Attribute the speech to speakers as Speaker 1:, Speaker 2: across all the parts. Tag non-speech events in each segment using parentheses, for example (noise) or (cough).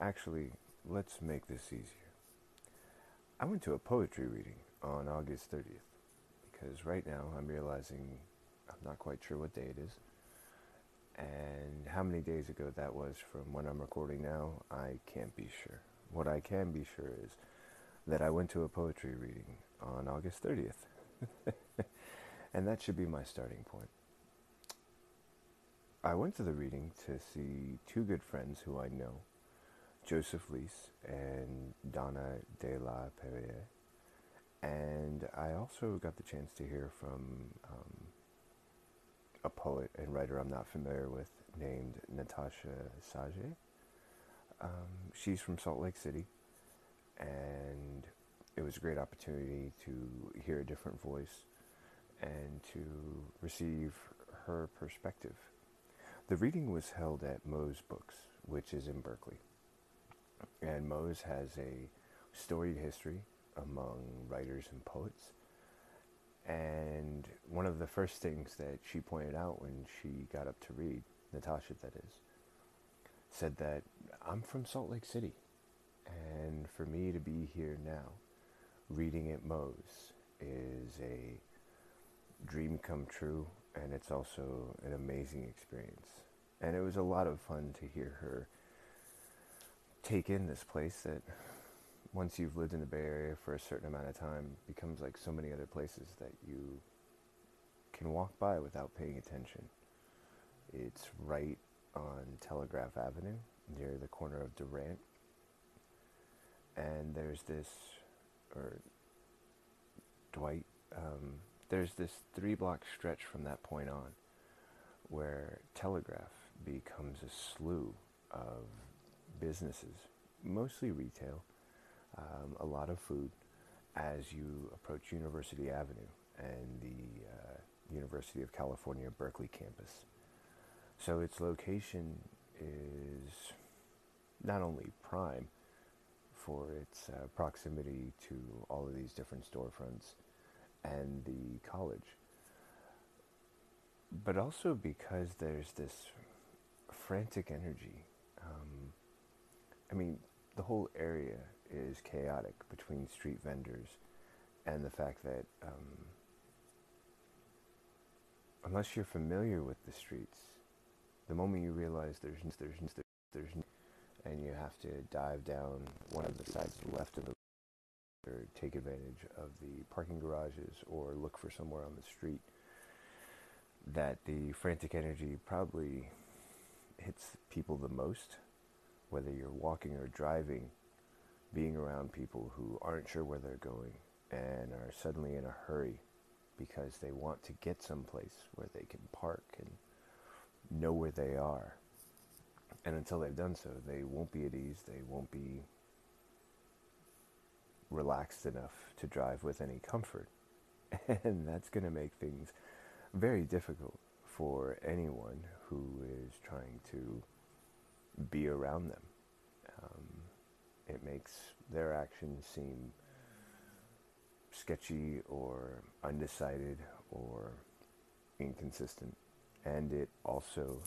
Speaker 1: Actually, let's make this easier. I went to a poetry reading on August 30th because right now I'm realizing I'm not quite sure what day it is. And how many days ago that was from when I'm recording now, I can't be sure. What I can be sure is that I went to a poetry reading on August 30th. (laughs) And that should be my starting point. I went to the reading to see two good friends who I know, Joseph Lease and Donna de la Perriere. And I also got the chance to hear from um, a poet and writer I'm not familiar with named Natasha Sajé. Um, she's from Salt Lake City, and it was a great opportunity to hear a different voice and to receive her perspective. The reading was held at Moe's Books, which is in Berkeley. And Moe's has a storied history among writers and poets. And one of the first things that she pointed out when she got up to read, Natasha that is, said that I'm from Salt Lake City. And for me to be here now, reading at Moe's is a dream come true, and it's also an amazing experience. And it was a lot of fun to hear her take in this place that once you've lived in the Bay Area for a certain amount of time becomes like so many other places that you can walk by without paying attention. It's right on Telegraph Avenue near the corner of Durant. And there's this, or Dwight, um, there's this three block stretch from that point on where Telegraph becomes a slew of businesses, mostly retail, um, a lot of food, as you approach University Avenue and the uh, University of California Berkeley campus. So its location is not only prime for its uh, proximity to all of these different storefronts and the college. But also because there's this frantic energy. I mean, the whole area is chaotic between street vendors and the fact that um, unless you're familiar with the streets, the moment you realize there's there's there's, there's and you have to dive down one of the sides left of the or take advantage of the parking garages or look for somewhere on the street that the frantic energy probably hits people the most whether you're walking or driving being around people who aren't sure where they're going and are suddenly in a hurry because they want to get someplace where they can park and know where they are and until they've done so they won't be at ease they won't be relaxed enough to drive with any comfort. (laughs) And that's going to make things very difficult for anyone who is trying to be around them. Um, it makes their actions seem sketchy or undecided or inconsistent. And it also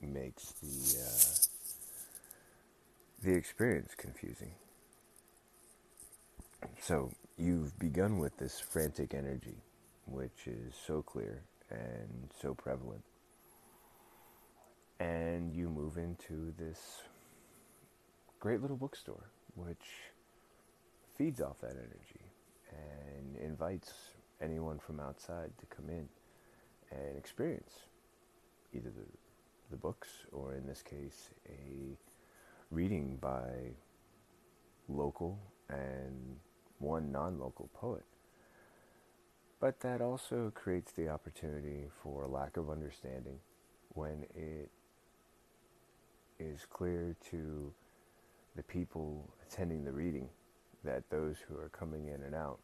Speaker 1: makes the, uh, the experience confusing. So you've begun with this frantic energy, which is so clear and so prevalent. And you move into this great little bookstore, which feeds off that energy and invites anyone from outside to come in and experience either the, the books or, in this case, a reading by local and one non local poet. But that also creates the opportunity for lack of understanding when it is clear to the people attending the reading that those who are coming in and out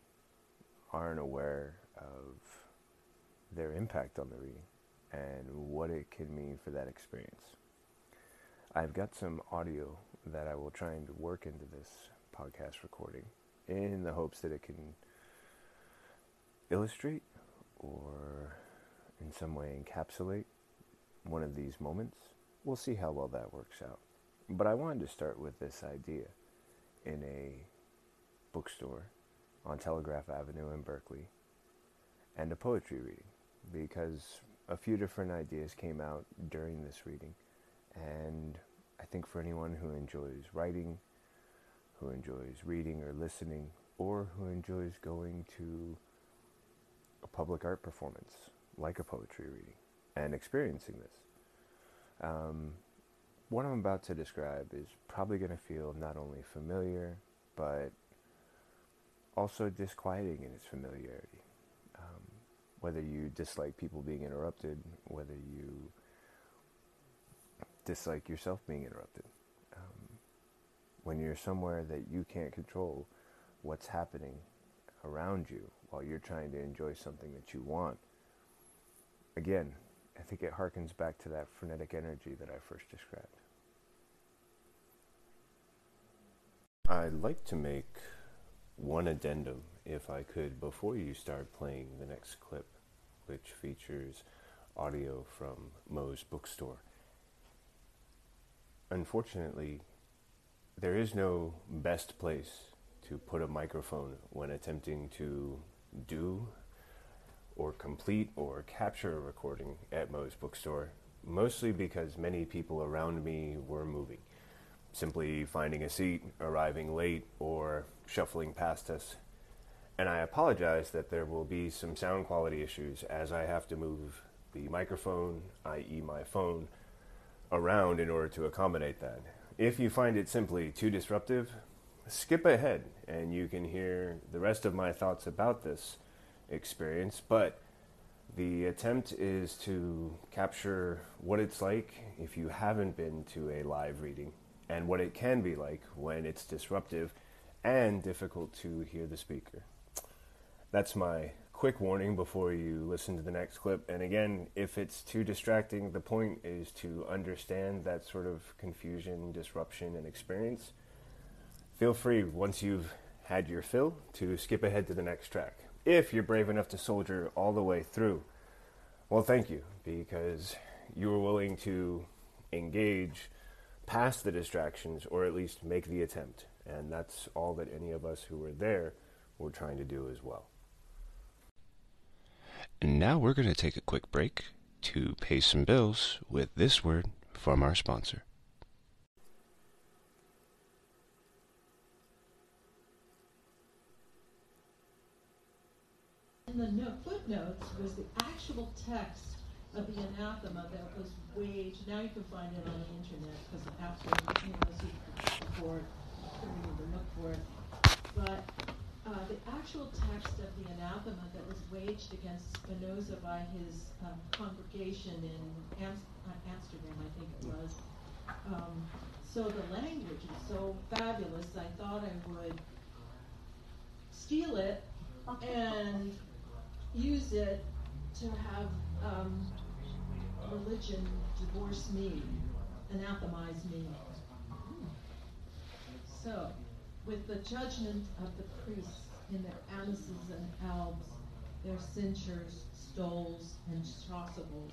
Speaker 1: aren't aware of their impact on the reading and what it can mean for that experience. I've got some audio that I will try and work into this podcast recording in the hopes that it can illustrate or in some way encapsulate one of these moments. We'll see how well that works out. But I wanted to start with this idea in a bookstore on Telegraph Avenue in Berkeley and a poetry reading because a few different ideas came out during this reading. And I think for anyone who enjoys writing, who enjoys reading or listening, or who enjoys going to a public art performance like a poetry reading and experiencing this. Um, what I'm about to describe is probably going to feel not only familiar, but also disquieting in its familiarity. Um, whether you dislike people being interrupted, whether you dislike yourself being interrupted. Um, when you're somewhere that you can't control what's happening around you while you're trying to enjoy something that you want, again, I think it harkens back to that frenetic energy that I first described. I'd like to make one addendum, if I could, before you start playing the next clip, which features audio from Moe's bookstore. Unfortunately, there is no best place to put a microphone when attempting to do or complete or capture a recording at Moe's bookstore, mostly because many people around me were moving, simply finding a seat, arriving late, or shuffling past us. And I apologize that there will be some sound quality issues as I have to move the microphone, i.e., my phone, around in order to accommodate that. If you find it simply too disruptive, skip ahead and you can hear the rest of my thoughts about this experience, but the attempt is to capture what it's like if you haven't been to a live reading and what it can be like when it's disruptive and difficult to hear the speaker. That's my quick warning before you listen to the next clip. And again, if it's too distracting, the point is to understand that sort of confusion, disruption, and experience. Feel free, once you've had your fill, to skip ahead to the next track if you're brave enough to soldier all the way through. Well, thank you, because you were willing to engage past the distractions or at least make the attempt. And that's all that any of us who were there were trying to do as well.
Speaker 2: And now we're going to take a quick break to pay some bills with this word from our sponsor.
Speaker 3: In the note, footnotes was the actual text of the anathema that was waged. Now you can find it on the internet because after you know, so you to look for it. But uh, the actual text of the anathema that was waged against Spinoza by his um, congregation in Am- uh, Amsterdam, I think it was. Um, so the language is so fabulous, I thought I would steal it and use it to have um, religion divorce me, anathemize me. So, with the judgment of the priests in their amices and albs, their cinctures, stoles, and chasubles,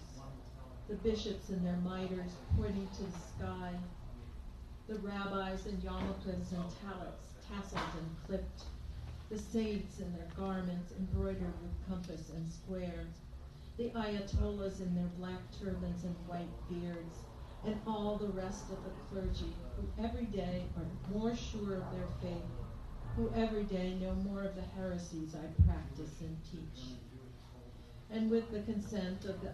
Speaker 3: the bishops in their mitres pointing to the sky, the rabbis in yarmulkes and talits, tasseled and clipped, the saints in their garments embroidered with compass and square, the ayatollahs in their black turbans and white beards, and all the rest of the clergy who every day are more sure of their faith, who every day know more of the heresies I practice and teach. And with the consent of the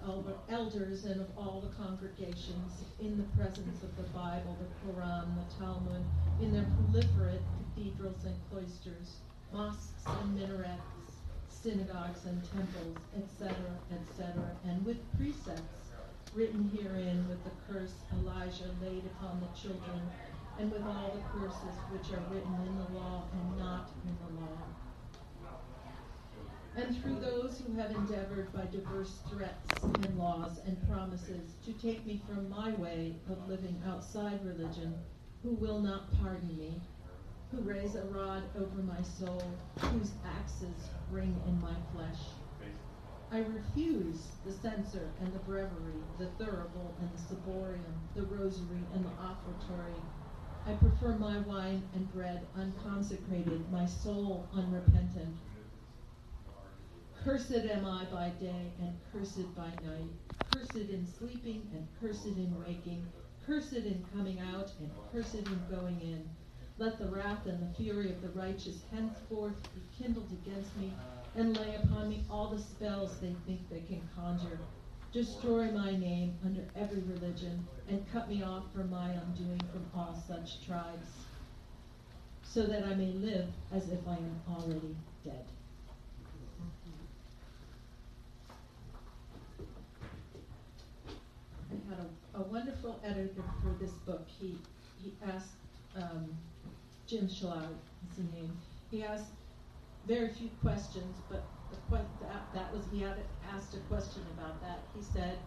Speaker 3: elders and of all the congregations, in the presence of the Bible, the Quran, the Talmud, in their proliferate cathedrals and cloisters, mosques and minarets, synagogues and temples, etc., etc., and with precepts written herein with the curse Elijah laid upon the children, and with all the curses which are written in the law and not in the law. And through those who have endeavored by diverse threats and laws and promises to take me from my way of living outside religion, who will not pardon me, who raise a rod over my soul, whose axes ring in my flesh. I refuse the censer and the breviary, the thurible and the ciborium, the rosary and the offertory. I prefer my wine and bread unconsecrated, my soul unrepentant. Cursed am I by day and cursed by night, cursed in sleeping and cursed in waking, cursed in coming out and cursed in going in. Let the wrath and the fury of the righteous henceforth be kindled against me, and lay upon me all the spells they think they can conjure. Destroy my name under every religion, and cut me off from my undoing from all such tribes, so that I may live as if I am already dead. I had a, a wonderful editor for this book. He he asked um, Jim Shallard, is the name. He asked very few questions, but que- that, that was he had asked a question about that. He said,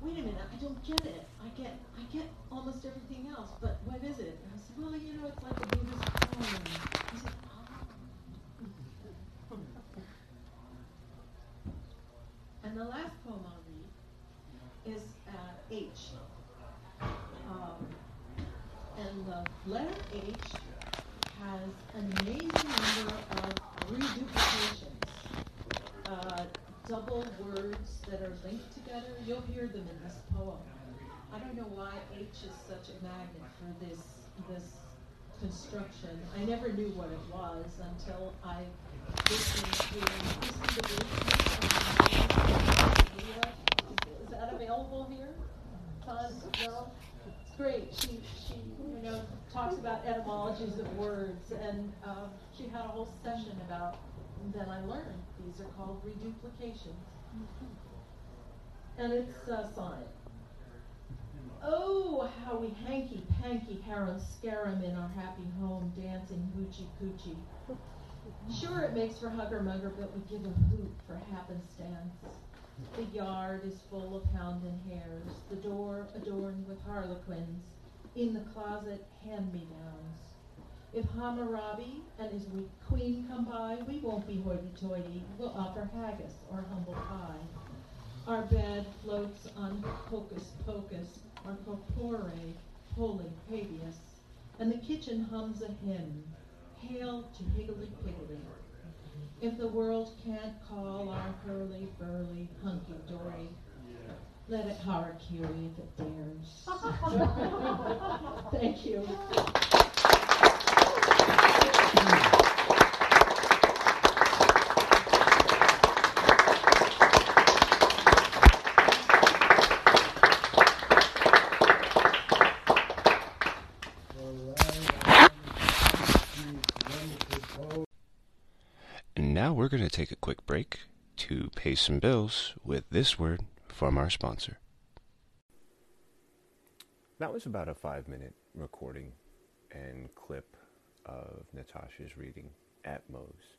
Speaker 3: "Wait a minute, I don't get it. I get I get almost everything else, but what is it?" And I said, "Well, you know, it's like a Buddhist poem." He said, "Oh." and the last poem I'll read is uh, H. Um, and the letter H has an amazing number of reduplications, uh, double words that are linked together. You'll hear them in this poem. I don't know why H is such a magnet for this this construction. I never knew what it was until I listened to DeBruce. Is that available here? Todd? No? Great. She, she, you know, talks about etymologies of words, and uh, she had a whole session about. Then I learned these are called reduplications, and it's uh, sonnet. Oh, how we hanky panky harum scarum in our happy home, dancing hoochie coochie. Sure, it makes for hugger mugger, but we give a hoot for happenstance. The yard is full of hound and hares, the door adorned with harlequins, in the closet hand-me-downs. If Hammurabi and his queen come by, we won't be hoity-toity, we'll offer haggis or humble pie. Our bed floats on hocus pocus, our corpore holy habeas, and the kitchen hums a hymn, Hail to Higgly Piggly. If the world can't call our hurly burly hunky dory, let it harakiri if it dares. (laughs) (laughs) Thank you.
Speaker 2: And now we're going to take a quick break to pay some bills with this word from our sponsor.
Speaker 1: That was about a five minute recording and clip of Natasha's reading at Moe's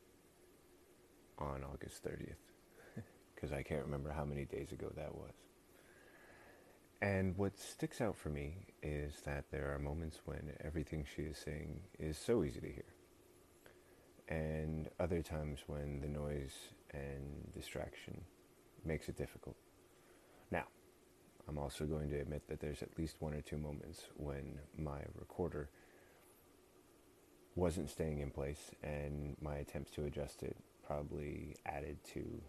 Speaker 1: on August 30th, because (laughs) I can't remember how many days ago that was. And what sticks out for me is that there are moments when everything she is saying is so easy to hear, and other times when the noise and distraction makes it difficult. Now, I'm also going to admit that there's at least one or two moments when my recorder wasn't staying in place and my attempts to adjust it probably added to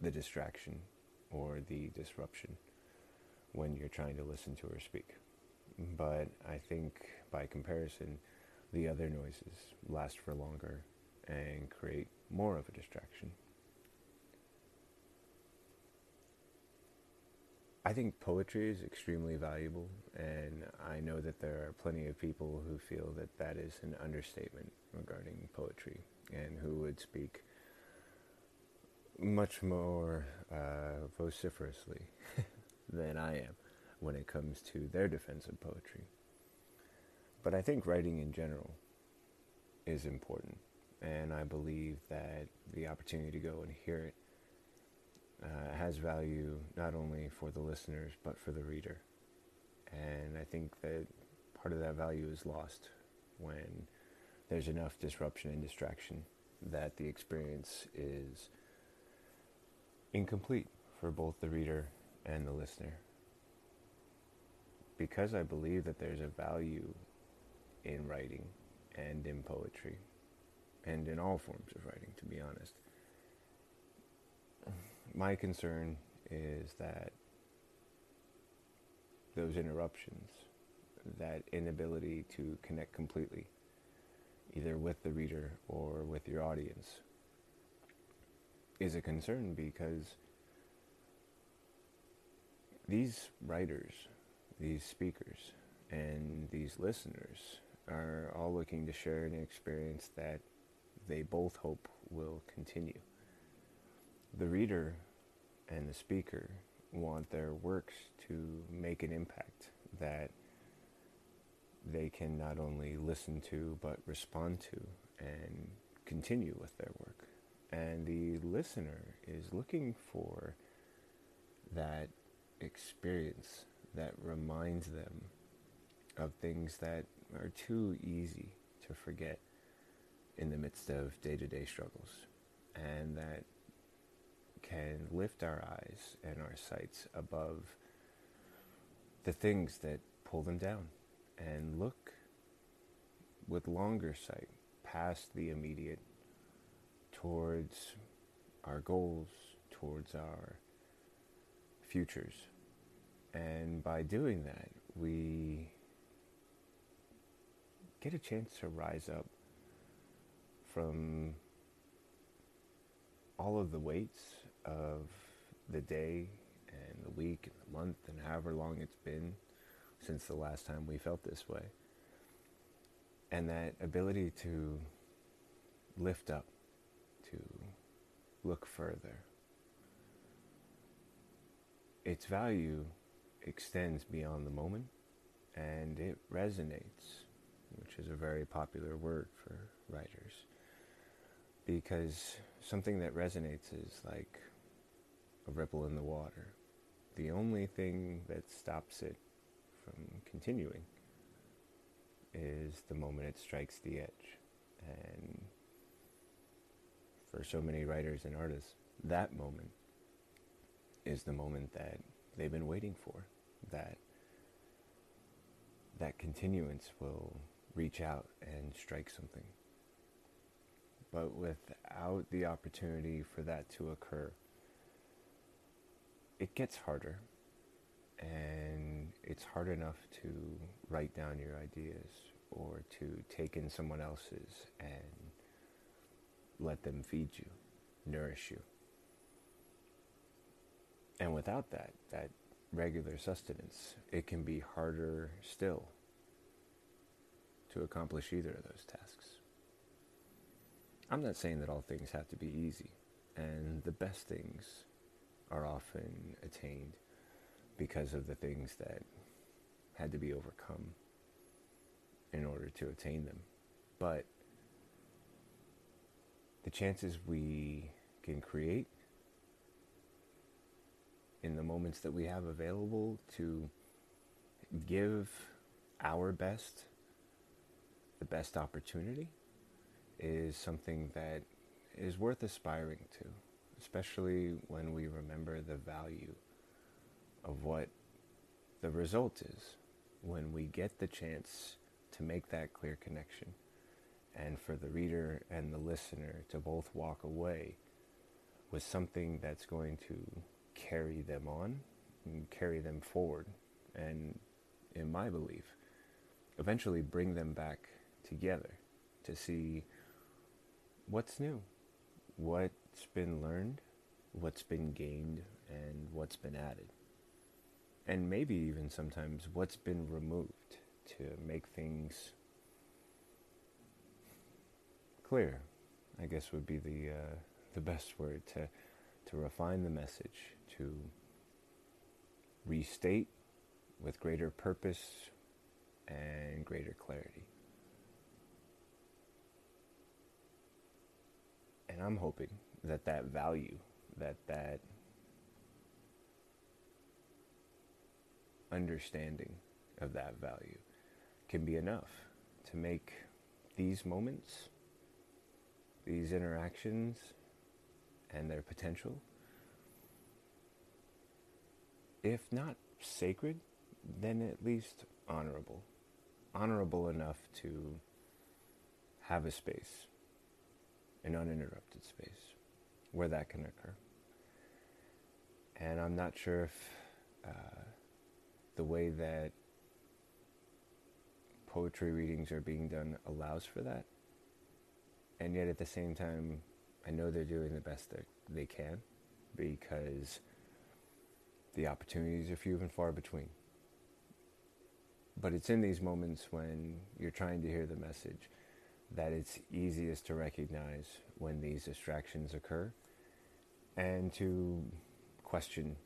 Speaker 1: the distraction or the disruption when you're trying to listen to her speak. But I think by comparison, the other noises last for longer and create more of a distraction. I think poetry is extremely valuable, and I know that there are plenty of people who feel that that is an understatement regarding poetry and who would speak much more uh, vociferously (laughs) than I am when it comes to their defense of poetry. But I think writing in general is important, and I believe that the opportunity to go and hear it uh, has value not only for the listeners but for the reader. And I think that part of that value is lost when there's enough disruption and distraction that the experience is incomplete for both the reader and the listener. Because I believe that there's a value in writing and in poetry and in all forms of writing, to be honest. My concern is that those interruptions, that inability to connect completely, either with the reader or with your audience, is a concern because these writers, these speakers, and these listeners are all looking to share an experience that they both hope will continue. The reader and the speaker want their works to make an impact that they can not only listen to but respond to and continue with their work. And the listener is looking for that experience that reminds them of things that are too easy to forget in the midst of day to day struggles and that can lift our eyes and our sights above the things that pull them down and look with longer sight past the immediate towards our goals, towards our futures. And by doing that, we get a chance to rise up from all of the weights of the day and the week and the month and however long it's been since the last time we felt this way. And that ability to lift up, to look further. Its value extends beyond the moment and it resonates, which is a very popular word for writers. Because something that resonates is like a ripple in the water. The only thing that stops it from continuing is the moment it strikes the edge. And for so many writers and artists, that moment is the moment that they've been waiting for. That that continuance will reach out and strike something. But without the opportunity for that to occur, it gets harder. And it's hard enough to write down your ideas or to take in someone else's and let them feed you, nourish you. And without that, that regular sustenance, it can be harder still to accomplish either of those tasks. I'm not saying that all things have to be easy, and the best things are often attained because of the things that had to be overcome in order to attain them. But the chances we can create in the moments that we have available to give our best, the best opportunity, is something that is worth aspiring to, especially when we remember the value of what the result is when we get the chance to make that clear connection. And for the reader and the listener to both walk away with something that's going to carry them on and carry them forward and in my belief eventually bring them back together to see what's new what's been learned what's been gained and what's been added and maybe even sometimes what's been removed to make things clear i guess would be the uh, the best word to to refine the message to restate with greater purpose and greater clarity. And I'm hoping that that value, that that understanding of that value can be enough to make these moments, these interactions, and their potential if not sacred, then at least honorable. Honorable enough to have a space, an uninterrupted space, where that can occur. And I'm not sure if uh, the way that poetry readings are being done allows for that. And yet at the same time, I know they're doing the best that they can because the opportunities are few and far between. But it's in these moments when you're trying to hear the message that it's easiest to recognize when these distractions occur and to question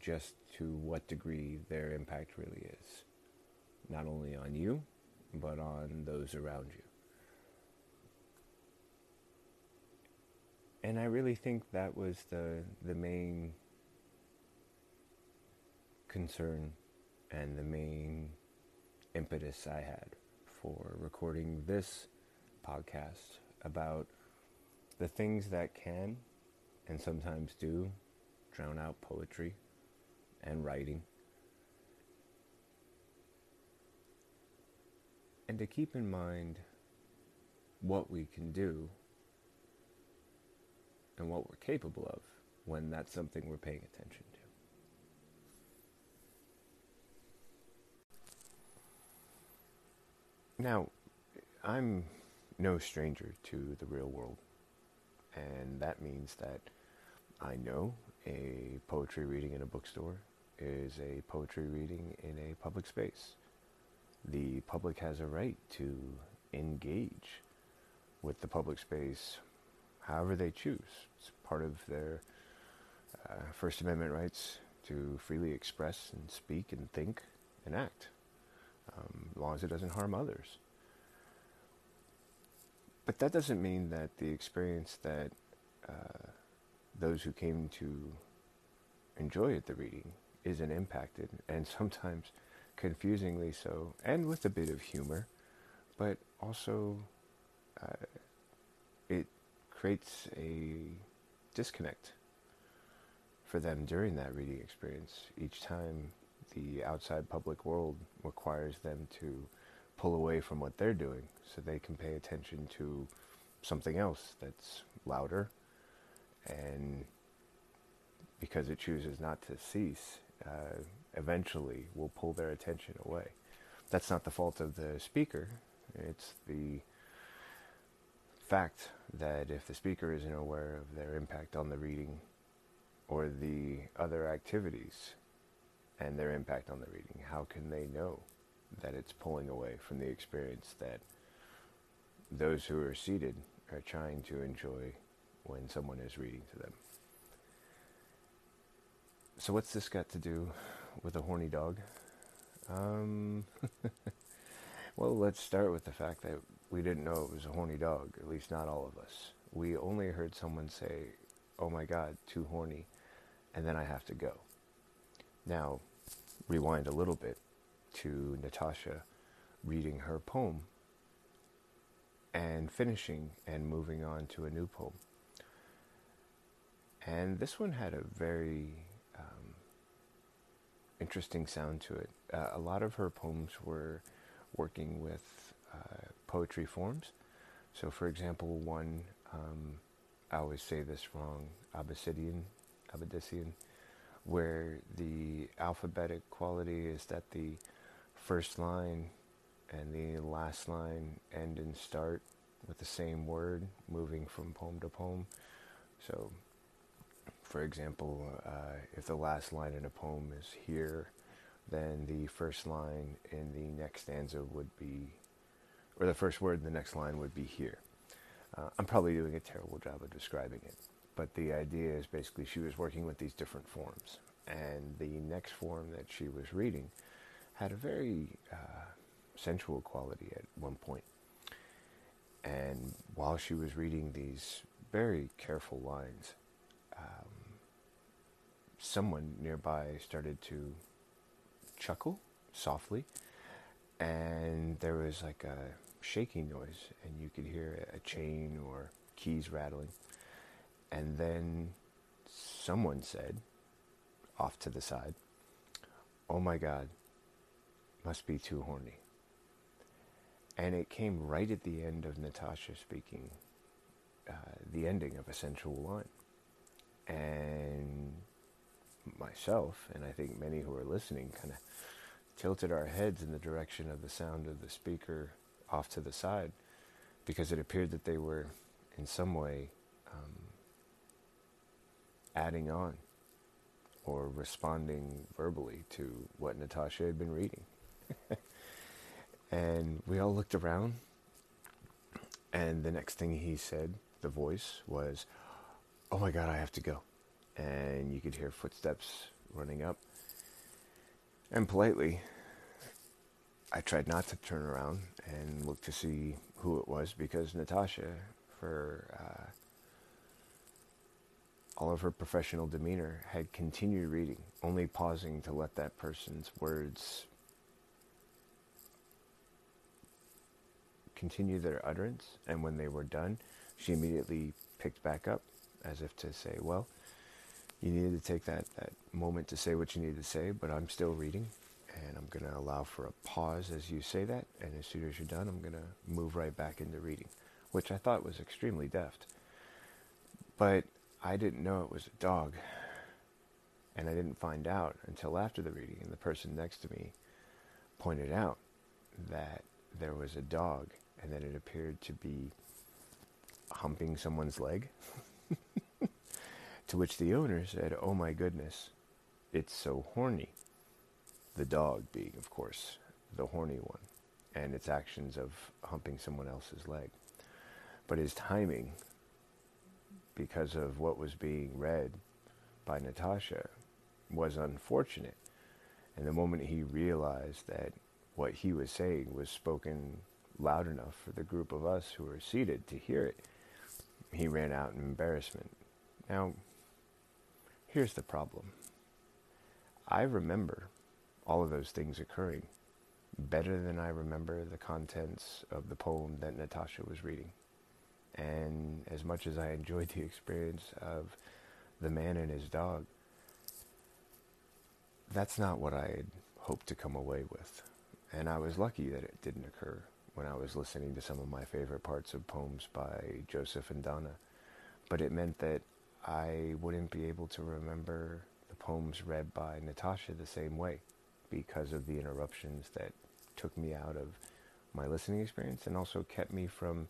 Speaker 1: just to what degree their impact really is, not only on you, but on those around you. And I really think that was the, the main concern and the main impetus I had for recording this podcast about the things that can and sometimes do drown out poetry and writing. And to keep in mind what we can do and what we're capable of when that's something we're paying attention to. Now, I'm no stranger to the real world, and that means that I know a poetry reading in a bookstore is a poetry reading in a public space. The public has a right to engage with the public space however they choose. It's part of their uh, First Amendment rights to freely express and speak and think and act, um, as long as it doesn't harm others. But that doesn't mean that the experience that uh, those who came to enjoy the reading isn't impacted, and sometimes confusingly so, and with a bit of humor, but also uh, it creates a disconnect for them during that reading experience. Each time the outside public world requires them to pull away from what they're doing so they can pay attention to something else that's louder and because it chooses not to cease, uh, eventually will pull their attention away. That's not the fault of the speaker. It's the fact that if the speaker isn't aware of their impact on the reading or the other activities and their impact on the reading, how can they know that it's pulling away from the experience that those who are seated are trying to enjoy when someone is reading to them? So, what's this got to do with a horny dog? Um, (laughs) well, let's start with the fact that we didn't know it was a horny dog, at least not all of us. We only heard someone say, Oh my God, too horny, and then I have to go. Now, rewind a little bit to Natasha reading her poem and finishing and moving on to a new poem. And this one had a very um, interesting sound to it. Uh, a lot of her poems were working with uh, poetry forms. So, for example, one, um, I always say this wrong, Abbassidian, Abbassidian, where the alphabetic quality is that the first line and the last line end and start with the same word, moving from poem to poem. So, for example, uh, if the last line in a poem is here, then the first line in the next stanza would be, or the first word in the next line would be here. Uh, I'm probably doing a terrible job of describing it, but the idea is basically she was working with these different forms, and the next form that she was reading had a very uh, sensual quality at one point. And while she was reading these very careful lines, um, someone nearby started to chuckle softly, and there was like a shaking noise, and you could hear a chain or keys rattling. And then someone said, off to the side, oh my God, must be too horny. And it came right at the end of Natasha speaking, uh, the ending of a sensual line. And myself, and I think many who are listening, kind of tilted our heads in the direction of the sound of the speaker off to the side because it appeared that they were in some way um, adding on or responding verbally to what Natasha had been reading. (laughs) and we all looked around, and the next thing he said, the voice, was, Oh my God, I have to go. And you could hear footsteps running up. And politely, I tried not to turn around and look to see who it was because Natasha, for uh, all of her professional demeanor, had continued reading, only pausing to let that person's words continue their utterance. And when they were done, she immediately picked back up as if to say, Well, you needed to take that, that moment to say what you needed to say, but I'm still reading. And I'm going to allow for a pause as you say that. And as soon as you're done, I'm going to move right back into reading, which I thought was extremely deft. But I didn't know it was a dog. And I didn't find out until after the reading. And the person next to me pointed out that there was a dog and then it appeared to be humping someone's leg. (laughs) to which the owner said, Oh my goodness, it's so horny. The dog being, of course, the horny one, and its actions of humping someone else's leg. But his timing because of what was being read by Natasha was unfortunate. And the moment he realized that what he was saying was spoken loud enough for the group of us who were seated to hear it, he ran out in embarrassment. Now, here's the problem. I remember all of those things occurring better than I remember the contents of the poem that Natasha was reading. And as much as I enjoyed the experience of the man and his dog, that's not what I had hoped to come away with. And I was lucky that it didn't occur when I was listening to some of my favorite parts of poems by Joseph and Donna. But it meant that I wouldn't be able to remember the poems read by Natasha the same way because of the interruptions that took me out of my listening experience and also kept me from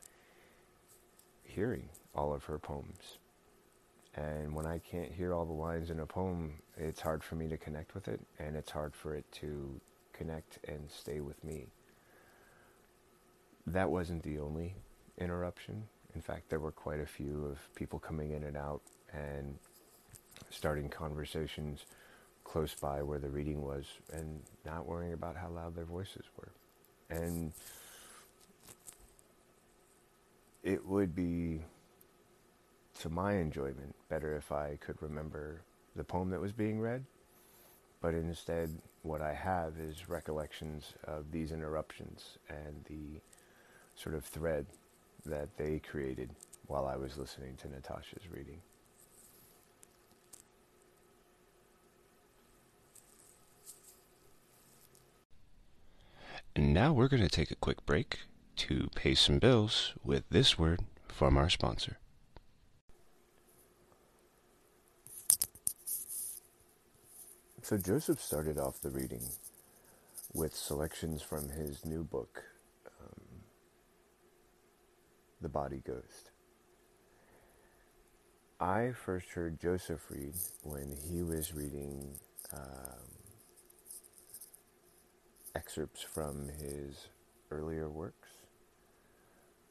Speaker 1: hearing all of her poems. And when I can't hear all the lines in a poem, it's hard for me to connect with it, and it's hard for it to connect and stay with me. That wasn't the only interruption. In fact, there were quite a few of people coming in and out and starting conversations close by where the reading was and not worrying about how loud their voices were. And it would be, to my enjoyment, better if I could remember the poem that was being read. But instead, what I have is recollections of these interruptions and the sort of thread that they created while I was listening to Natasha's reading.
Speaker 2: And now we're going to take a quick break to pay some bills with this word from our sponsor.
Speaker 1: So Joseph started off the reading with selections from his new book, The Body Ghost. I first heard Joseph read when he was reading um, excerpts from his earlier works.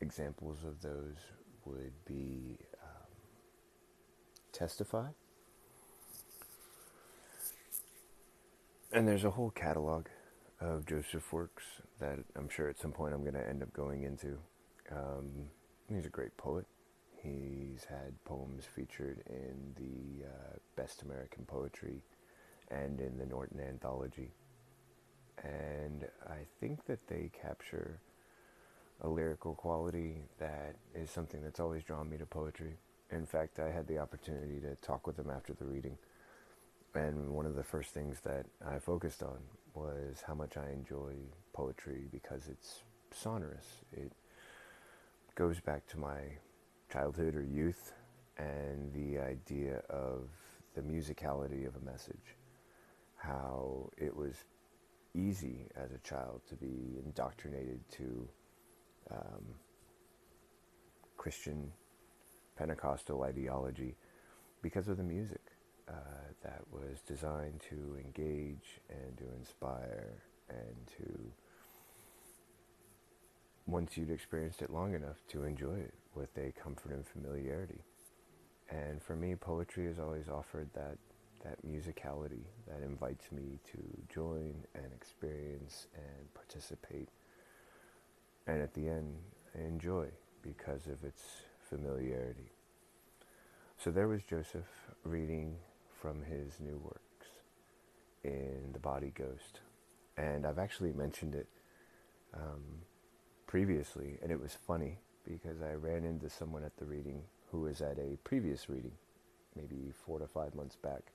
Speaker 1: Examples of those would be um, Testify. And there's a whole catalog of Joseph works that I'm sure at some point I'm going to end up going into. Um, he's a great poet. He's had poems featured in the uh, Best American Poetry and in the Norton Anthology. And I think that they capture a lyrical quality that is something that's always drawn me to poetry. In fact, I had the opportunity to talk with him after the reading, And one of the first things that I focused on was how much I enjoy poetry because it's sonorous. It goes back to my childhood or youth and the idea of the musicality of a message. How it was easy as a child to be indoctrinated to um, Christian Pentecostal ideology because of the music uh, that was designed to engage and to inspire and to, once you'd experienced it long enough, to enjoy it with a comfort and familiarity. And for me, poetry has always offered that, that musicality that invites me to join and experience and participate. And at the end, enjoy because of its familiarity. So there was Joseph reading from his new works in The Body Ghost. And I've actually mentioned it um, previously, and it was funny because I ran into someone at the reading who was at a previous reading, maybe four to five months back,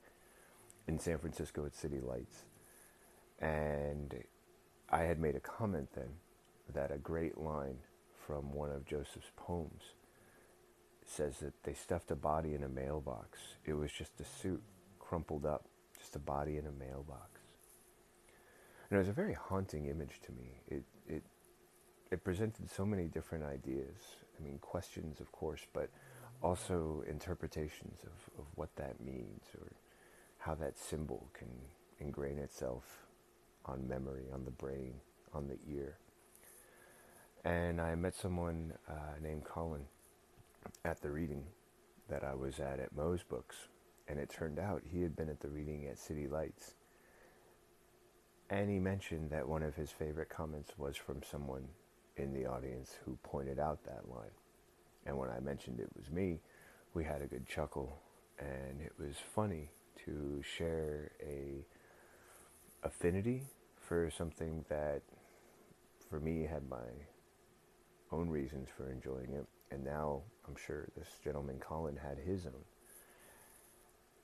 Speaker 1: in San Francisco at City Lights. And I had made a comment then that a great line from one of Joseph's poems says that they stuffed a body in a mailbox. It was just a suit crumpled up, just a body in a mailbox. And it was a very haunting image to me. It, it, presented so many different ideas. I mean, questions, of course, but also interpretations of, of what that means or how that symbol can ingrain itself on memory, on the brain, on the ear. And I met someone uh, named Colin at the reading that I was at at Moe's Books, and it turned out he had been at the reading at City Lights. And he mentioned that one of his favorite comments was from someone in the audience who pointed out that line. And when I mentioned it was me, we had a good chuckle, and it was funny to share a affinity for something that for me had my own reasons for enjoying it. And now I'm sure this gentleman Colin had his own.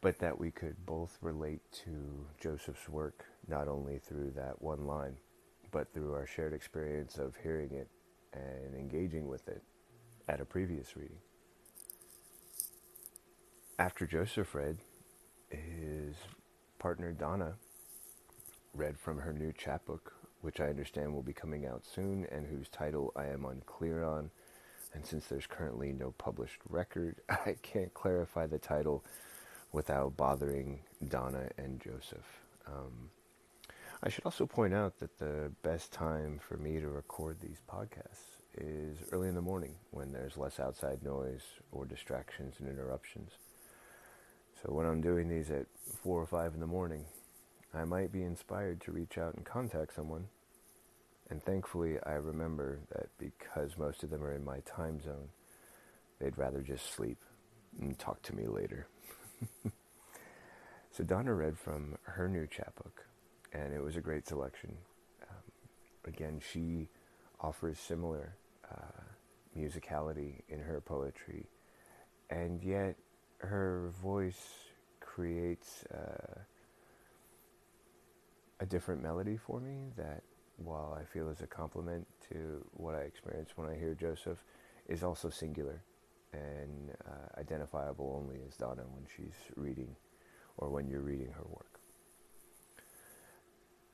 Speaker 1: But that we could both relate to Joseph's work not only through that one line but through our shared experience of hearing it and engaging with it at a previous reading after Joseph read his partner Donna read from her new chapbook, which I understand will be coming out soon, and whose title I am unclear on. And since there's currently no published record, (laughs) I can't clarify the title without bothering Donna and Joseph. Um, I should also point out that the best time for me to record these podcasts is early in the morning when there's less outside noise or distractions and interruptions. So when I'm doing these at 4 or 5 in the morning, I might be inspired to reach out and contact someone. And thankfully, I remember that because most of them are in my time zone, they'd rather just sleep and talk to me later. (laughs) so Donna read from her new chapbook, and it was a great selection. Um, again, she offers similar uh, musicality in her poetry, and yet her voice creates uh, a different melody for me that, while I feel is a compliment to what I experience when I hear Joseph, is also singular and uh, identifiable only as Donna when she's reading or when you're reading her work.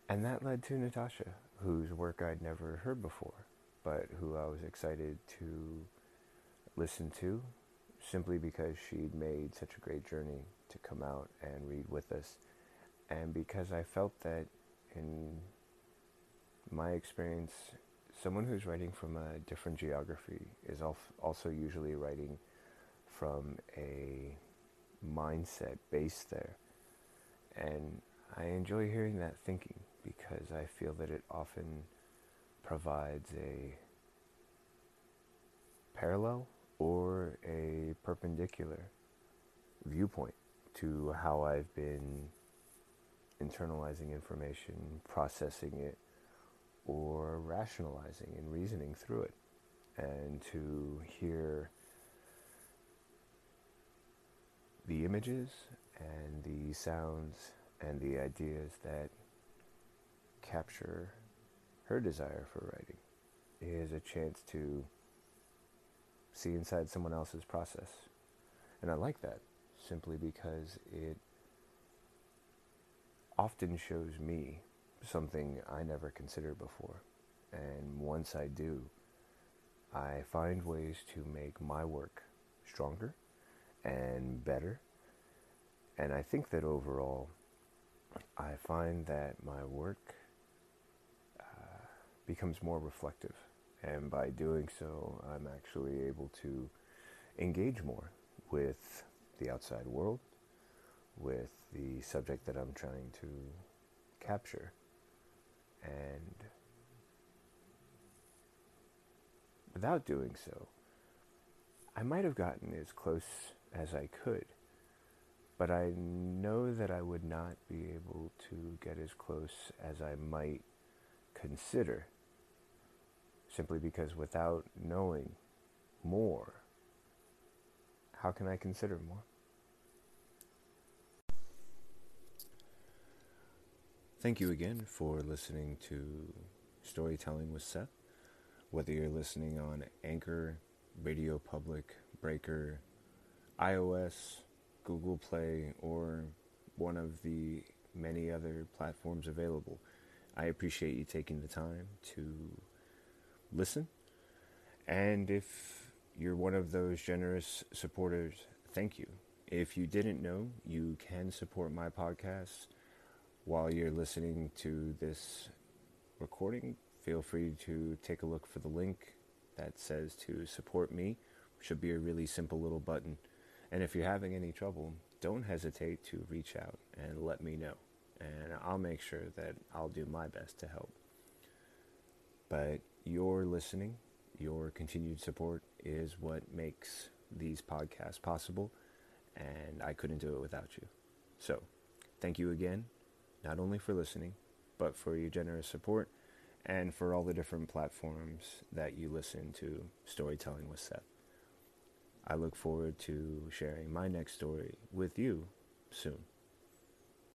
Speaker 1: And that led to Natasha, whose work I'd never heard before, but who I was excited to listen to simply because she'd made such a great journey to come out and read with us. And because I felt that in my experience, someone who's writing from a different geography is also usually writing from a mindset based there. And I enjoy hearing that thinking because I feel that it often provides a parallel or a perpendicular viewpoint to how I've been internalizing information, processing it, or rationalizing and reasoning through it. And to hear the images and the sounds and the ideas that capture her desire for writing is a chance to see inside someone else's process. And I like that simply because it often shows me something I never considered before. And once I do, I find ways to make my work stronger and better. And I think that overall, I find that my work becomes more reflective. And by doing so, I'm actually able to engage more with the outside world, with the subject that I'm trying to capture. And without doing so, I might have gotten as close as I could, but I know that I would not be able to get as close as I might consider, simply because without knowing more, how can I consider more? Thank you again for listening to Storytelling with Seth. Whether you're listening on Anchor, Radio Public, Breaker, iOS, Google Play, or one of the many other platforms available, I appreciate you taking the time to listen. And if you're one of those generous supporters, thank you. If you didn't know, you can support my podcast while you're listening to this recording, feel free to take a look for the link that says to support me. Should be a really simple little button. And if you're having any trouble, don't hesitate to reach out and let me know. And I'll make sure that I'll do my best to help. But your listening, your continued support is what makes these podcasts possible. And I couldn't do it without you. So, thank you again not only for listening, but for your generous support and for all the different platforms that you listen to Storytelling with Seth. I look forward to sharing my next story with you soon.